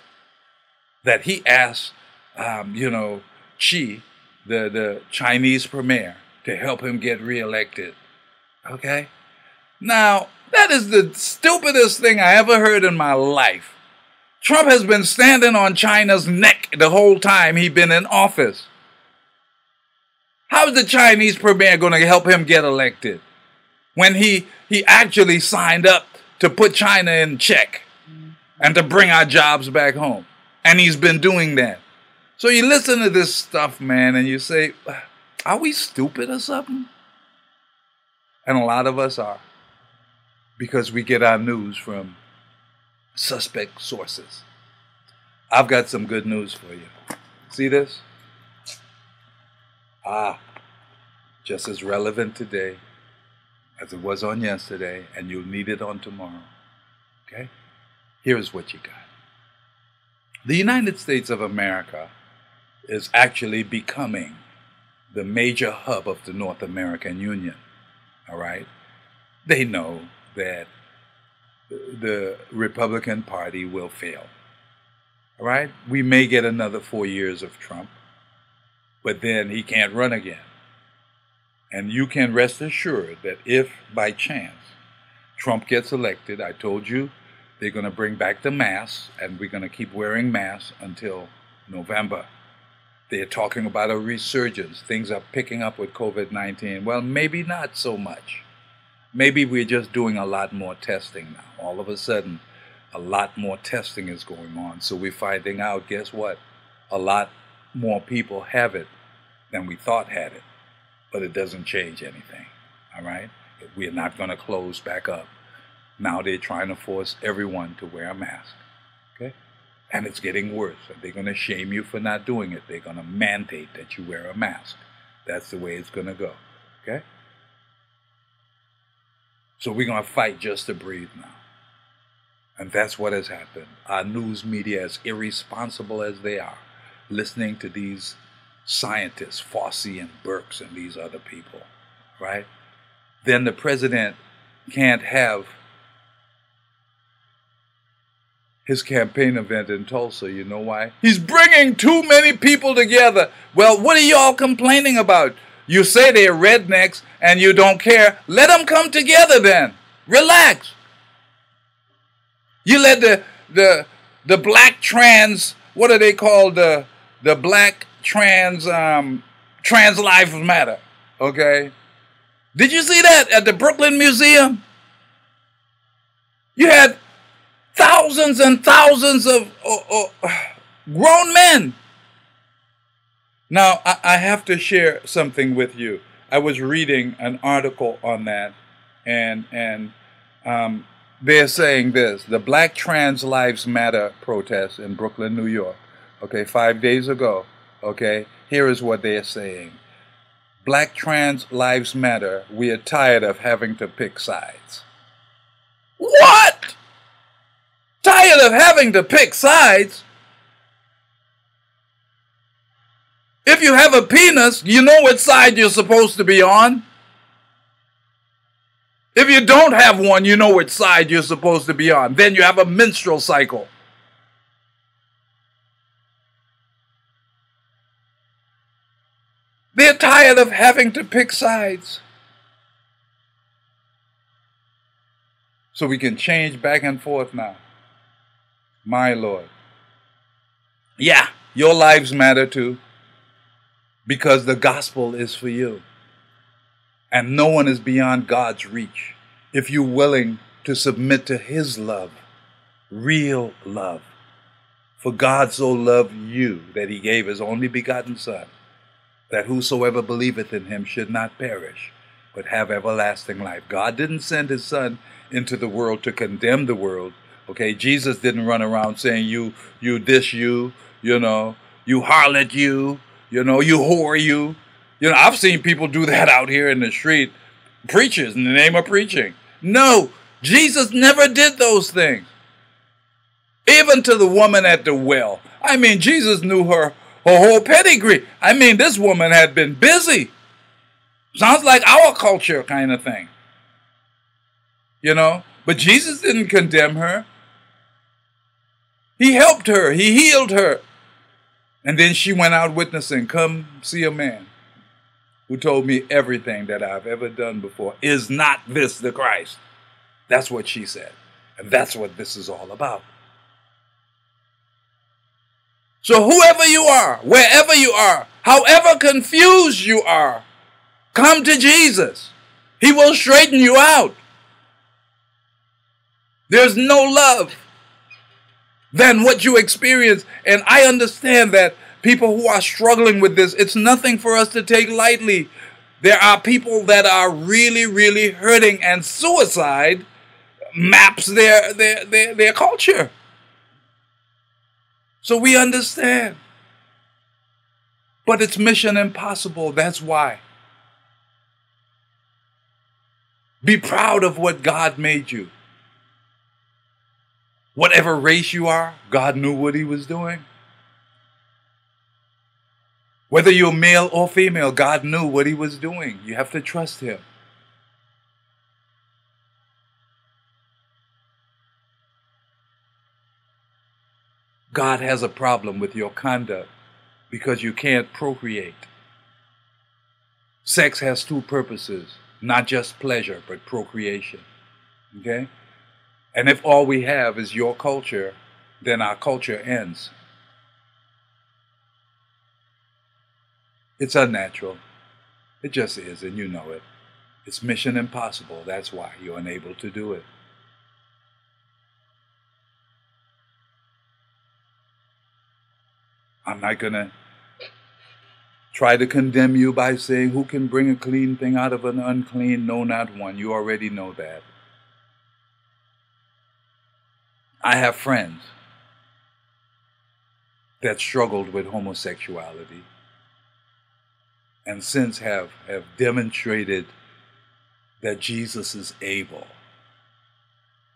that he asked, um, you know, Xi, the, the Chinese premier, to help him get reelected. Okay? Now, that is the stupidest thing I ever heard in my life. Trump has been standing on China's neck the whole time he's been in office. How is the Chinese premier going to help him get elected? when he, he actually signed up to put China in check and to bring our jobs back home. And he's been doing that. So you listen to this stuff, man, and you say, are we stupid or something? And a lot of us are because we get our news from suspect sources. I've got some good news for you. See this? Ah, just as relevant today as it was on yesterday, and you'll need it on tomorrow. Okay? Here's what you got the United States of America is actually becoming the major hub of the North American Union. All right? They know that the Republican Party will fail. All right? We may get another four years of Trump, but then he can't run again. And you can rest assured that if by chance Trump gets elected, I told you they're going to bring back the masks and we're going to keep wearing masks until November. They're talking about a resurgence. Things are picking up with COVID 19. Well, maybe not so much. Maybe we're just doing a lot more testing now. All of a sudden, a lot more testing is going on. So we're finding out, guess what? A lot more people have it than we thought had it. But it doesn't change anything. All right? We're not going to close back up. Now they're trying to force everyone to wear a mask. Okay? And it's getting worse. They're going to shame you for not doing it. They're going to mandate that you wear a mask. That's the way it's going to go. Okay? So we're going to fight just to breathe now. And that's what has happened. Our news media, as irresponsible as they are, listening to these scientists, Fauci and Birx and these other people, right? Then the president can't have his campaign event in Tulsa. You know why? He's bringing too many people together. Well, what are y'all complaining about? You say they're rednecks and you don't care. Let them come together then. Relax. You let the the the black trans what are they called the the black trans um trans lives matter. Okay. Did you see that at the Brooklyn Museum? You had thousands and thousands of uh, uh, grown men now, I, I have to share something with you. I was reading an article on that, and and um, they're saying this: the Black Trans Lives Matter protest in Brooklyn, New York. Okay, five days ago. Okay, here is what they're saying: Black trans lives matter. We are tired of having to pick sides. What? Tired of having to pick sides? If you have a penis, you know which side you're supposed to be on. If you don't have one, you know which side you're supposed to be on. Then you have a menstrual cycle. They're tired of having to pick sides. So we can change back and forth now. My Lord. Yeah, your lives matter too because the gospel is for you. And no one is beyond God's reach if you're willing to submit to His love, real love. For God so loved you that He gave His only begotten Son, that whosoever believeth in Him should not perish, but have everlasting life. God didn't send His Son into the world to condemn the world. Okay, Jesus didn't run around saying, You, you, this, you, you know, you harlot, you, you know, you whore you. You know, I've seen people do that out here in the street. Preachers in the name of preaching. No, Jesus never did those things. Even to the woman at the well. I mean, Jesus knew her, her whole pedigree. I mean, this woman had been busy. Sounds like our culture kind of thing. You know? But Jesus didn't condemn her. He helped her, He healed her. And then she went out witnessing, Come see a man who told me everything that I've ever done before. Is not this the Christ? That's what she said. And that's what this is all about. So, whoever you are, wherever you are, however confused you are, come to Jesus. He will straighten you out. There's no love than what you experience. And I understand that people who are struggling with this, it's nothing for us to take lightly. There are people that are really, really hurting, and suicide maps their, their, their, their culture. So we understand. But it's mission impossible. That's why. Be proud of what God made you. Whatever race you are, God knew what He was doing. Whether you're male or female, God knew what He was doing. You have to trust Him. God has a problem with your conduct because you can't procreate. Sex has two purposes not just pleasure, but procreation. Okay? And if all we have is your culture, then our culture ends. It's unnatural. It just is, and you know it. It's mission impossible. That's why you're unable to do it. I'm not going to try to condemn you by saying, Who can bring a clean thing out of an unclean? No, not one. You already know that. I have friends that struggled with homosexuality and since have, have demonstrated that Jesus is able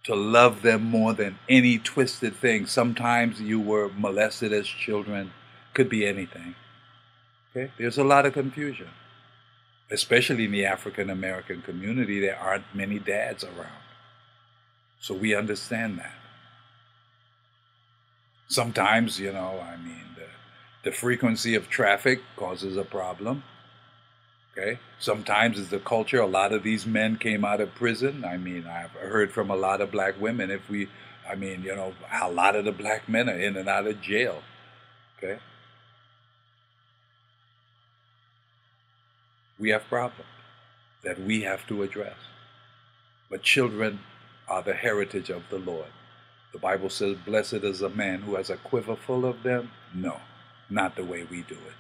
to love them more than any twisted thing. Sometimes you were molested as children, could be anything. Okay? There's a lot of confusion, especially in the African American community. There aren't many dads around. So we understand that. Sometimes, you know, I mean, the, the frequency of traffic causes a problem. Okay. Sometimes it's the culture. A lot of these men came out of prison. I mean, I've heard from a lot of black women. If we, I mean, you know, a lot of the black men are in and out of jail. Okay. we have problems that we have to address. But children are the heritage of the Lord. The Bible says, Blessed is a man who has a quiver full of them. No, not the way we do it.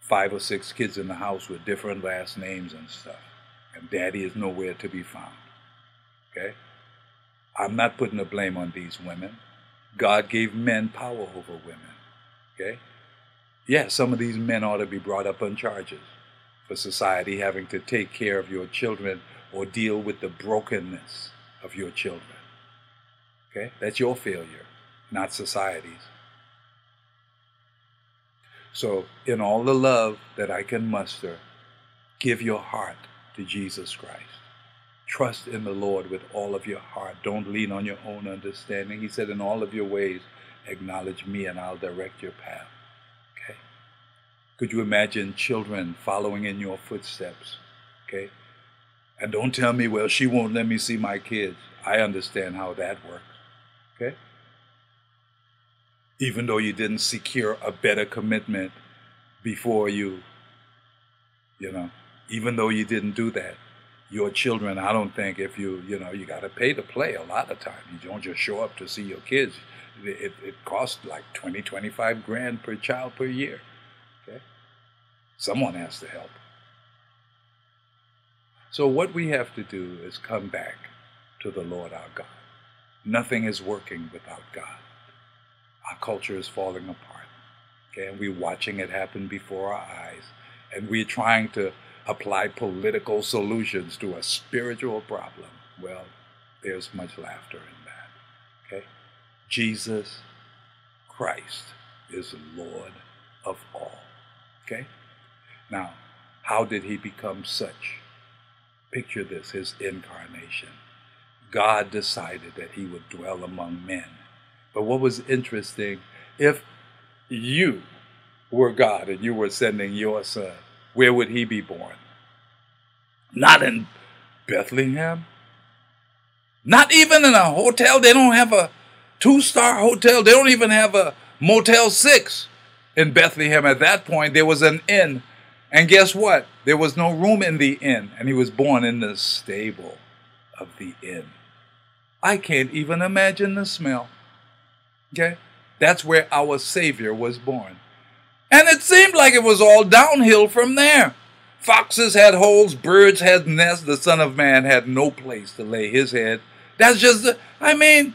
Five or six kids in the house with different last names and stuff. And daddy is nowhere to be found. Okay? I'm not putting the blame on these women. God gave men power over women. Okay? Yeah, some of these men ought to be brought up on charges for society having to take care of your children or deal with the brokenness of your children. Okay? That's your failure, not society's. So, in all the love that I can muster, give your heart to Jesus Christ. Trust in the Lord with all of your heart. Don't lean on your own understanding. He said, In all of your ways, acknowledge me and I'll direct your path. Okay? Could you imagine children following in your footsteps? Okay? And don't tell me, well, she won't let me see my kids. I understand how that works. Okay? Even though you didn't secure a better commitment before you, you know, even though you didn't do that, your children, I don't think if you, you know, you got to pay to play a lot of time. You don't just show up to see your kids. It, it costs like 20, 25 grand per child per year. Okay? Someone has to help. So, what we have to do is come back to the Lord our God. Nothing is working without God. Our culture is falling apart. Okay, and we're watching it happen before our eyes. And we're trying to apply political solutions to a spiritual problem. Well, there's much laughter in that. Okay? Jesus Christ is Lord of all. Okay? Now, how did he become such? Picture this his incarnation. God decided that he would dwell among men. But what was interesting, if you were God and you were sending your son, where would he be born? Not in Bethlehem. Not even in a hotel. They don't have a two star hotel. They don't even have a Motel 6 in Bethlehem at that point. There was an inn And guess what? There was no room in the inn, and he was born in the stable of the inn. I can't even imagine the smell. Okay? That's where our Savior was born. And it seemed like it was all downhill from there. Foxes had holes, birds had nests, the Son of Man had no place to lay his head. That's just, I mean,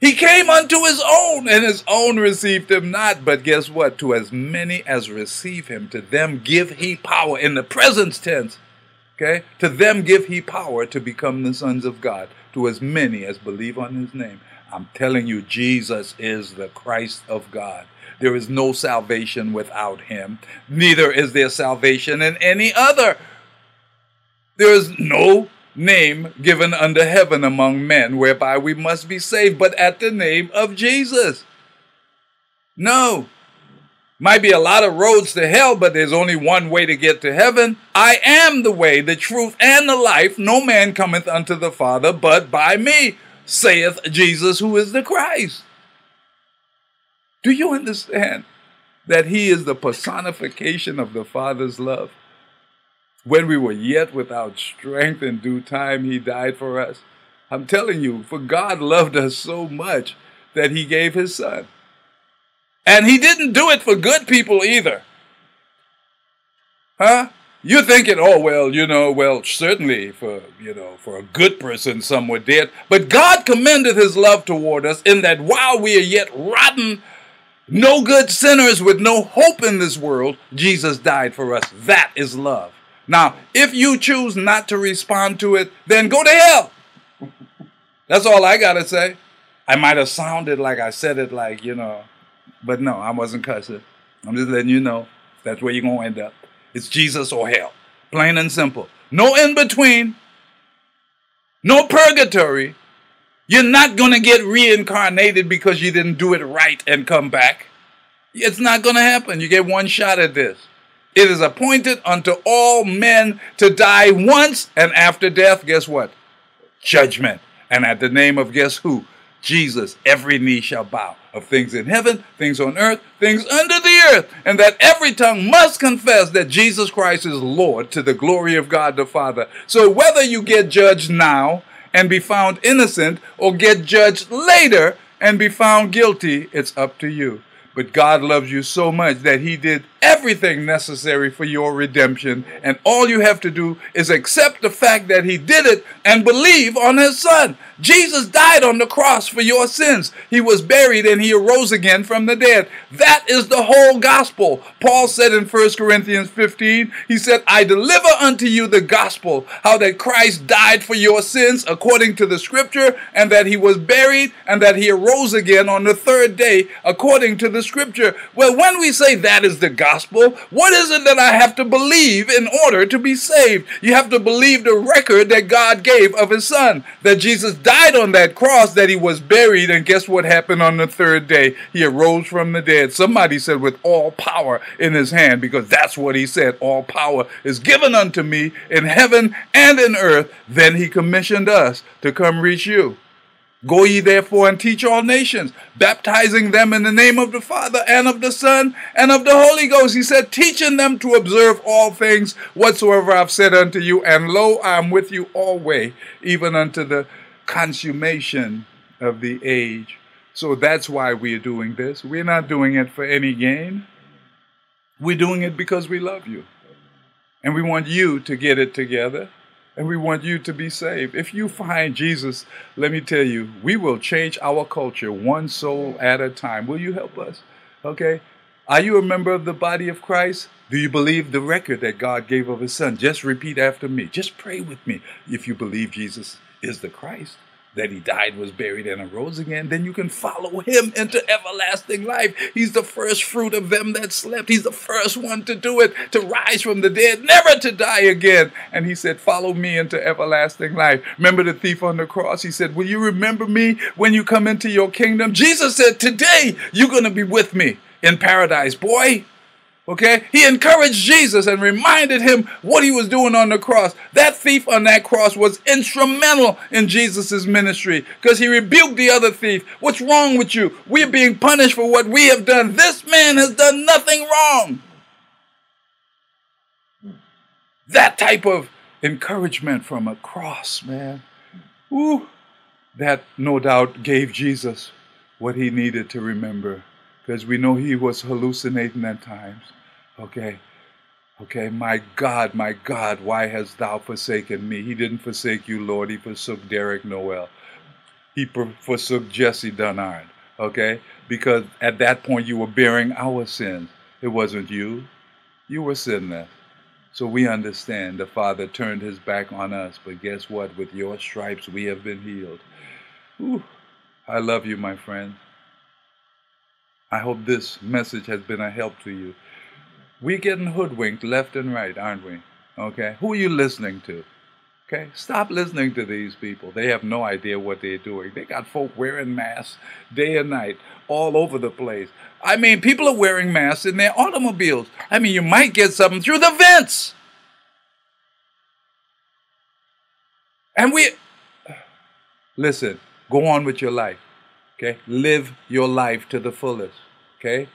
he came unto his own, and his own received him not. But guess what? To as many as receive him, to them give he power in the present tense. Okay? To them give he power to become the sons of God, to as many as believe on his name. I'm telling you, Jesus is the Christ of God. There is no salvation without him, neither is there salvation in any other. There is no name given under heaven among men whereby we must be saved, but at the name of Jesus. No. Might be a lot of roads to hell, but there's only one way to get to heaven. I am the way, the truth, and the life. No man cometh unto the Father but by me, saith Jesus, who is the Christ. Do you understand that he is the personification of the Father's love? When we were yet without strength, in due time, he died for us. I'm telling you, for God loved us so much that he gave his son. And he didn't do it for good people either. Huh? You're thinking, oh, well, you know, well, certainly for, you know, for a good person, some were dead. But God commended his love toward us in that while we are yet rotten, no good sinners with no hope in this world, Jesus died for us. That is love. Now, if you choose not to respond to it, then go to hell. That's all I got to say. I might have sounded like I said it like, you know, but no, I wasn't cussing. I'm just letting you know that's where you're going to end up. It's Jesus or hell. Plain and simple. No in between. No purgatory. You're not going to get reincarnated because you didn't do it right and come back. It's not going to happen. You get one shot at this. It is appointed unto all men to die once, and after death, guess what? Judgment. And at the name of guess who? Jesus, every knee shall bow of things in heaven, things on earth, things under the earth, and that every tongue must confess that Jesus Christ is Lord to the glory of God the Father. So whether you get judged now and be found innocent or get judged later and be found guilty, it's up to you. But God loves you so much that He did everything necessary for your redemption. And all you have to do is accept the fact that He did it and believe on His Son. Jesus died on the cross for your sins. He was buried and He arose again from the dead. That is the whole gospel. Paul said in 1 Corinthians 15, He said, I deliver unto you the gospel, how that Christ died for your sins according to the scripture, and that He was buried, and that He arose again on the third day according to the scripture. Well, when we say that is the gospel, what is it that I have to believe in order to be saved? You have to believe the record that God gave of his son, that Jesus died on that cross, that he was buried, and guess what happened on the third day? He arose from the dead. Somebody said, with all power in his hand, because that's what he said. All power is given unto me in heaven and in earth. Then he commissioned us to come reach you. Go ye therefore and teach all nations, baptizing them in the name of the Father and of the Son and of the Holy Ghost. He said, teaching them to observe all things whatsoever I've said unto you. And lo, I am with you always, even unto the consummation of the age. So that's why we're doing this. We're not doing it for any gain. We're doing it because we love you. And we want you to get it together and we want you to be saved. If you find Jesus, let me tell you, we will change our culture one soul at a time. Will you help us? Okay? Are you a member of the body of Christ? Do you believe the record that God gave of his son? Just repeat after me. Just pray with me. If you believe Jesus is the Christ, that he died, was buried, and arose again, then you can follow him into everlasting life. He's the first fruit of them that slept. He's the first one to do it, to rise from the dead, never to die again. And he said, Follow me into everlasting life. Remember the thief on the cross? He said, Will you remember me when you come into your kingdom? Jesus said, Today you're going to be with me in paradise, boy. Okay? He encouraged Jesus and reminded him what he was doing on the cross. That thief on that cross was instrumental in Jesus' ministry because he rebuked the other thief. What's wrong with you? We're being punished for what we have done. This man has done nothing wrong. That type of encouragement from a cross, man. Ooh, that no doubt gave Jesus what he needed to remember because we know he was hallucinating at times. Okay. Okay, my God, my God, why hast thou forsaken me? He didn't forsake you, Lord. He forsook Derek Noel. He forsook Jesse Dunard. Okay? Because at that point you were bearing our sins. It wasn't you. You were sinless. So we understand the Father turned his back on us. But guess what? With your stripes we have been healed. Ooh, I love you, my friend. I hope this message has been a help to you. We're getting hoodwinked left and right, aren't we? Okay? Who are you listening to? Okay? Stop listening to these people. They have no idea what they're doing. They got folk wearing masks day and night all over the place. I mean, people are wearing masks in their automobiles. I mean, you might get something through the vents. And we, listen, go on with your life. Okay? Live your life to the fullest. Okay?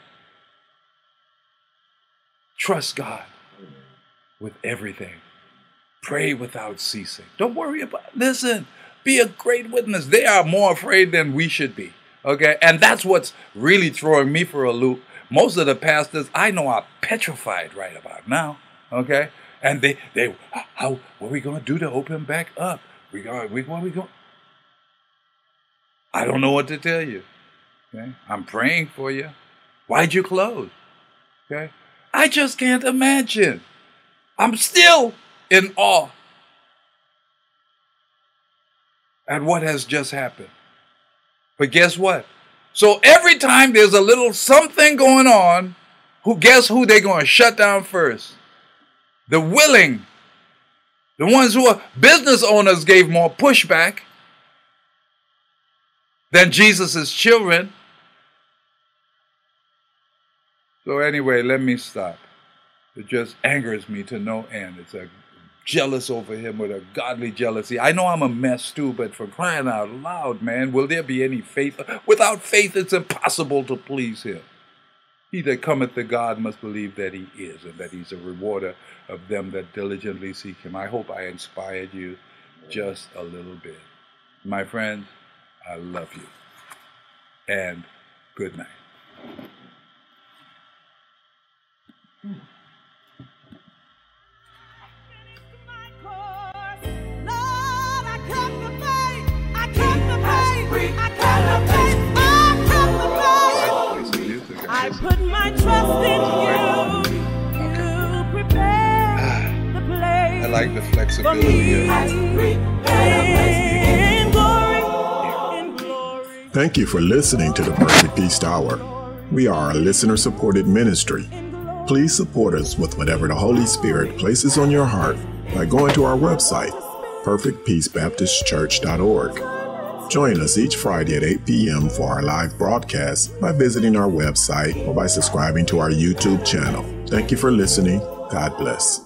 Trust God with everything. Pray without ceasing. Don't worry about listen. Be a great witness. They are more afraid than we should be. Okay? And that's what's really throwing me for a loop. Most of the pastors I know are petrified right about now. Okay? And they they how what are we gonna do to open back up? We are we what are we going I don't know what to tell you. Okay? I'm praying for you. Why'd you close? Okay? I just can't imagine. I'm still in awe at what has just happened. But guess what? So every time there's a little something going on, who guess who they're going to shut down first? The willing. The ones who are business owners gave more pushback than Jesus' children. So, anyway, let me stop. It just angers me to no end. It's a jealous over him with a godly jealousy. I know I'm a mess too, but for crying out loud, man, will there be any faith? Without faith, it's impossible to please him. He that cometh to God must believe that he is, and that he's a rewarder of them that diligently seek him. I hope I inspired you just a little bit. My friends, I love you. And good night. I put my trust in you. You prepare the place. I like the flexibility. Thank you for listening to the Perfect Peace Hour. We are a listener supported ministry. Please support us with whatever the Holy Spirit places on your heart by going to our website, perfectpeacebaptistchurch.org. Join us each Friday at 8 p.m. for our live broadcast by visiting our website or by subscribing to our YouTube channel. Thank you for listening. God bless.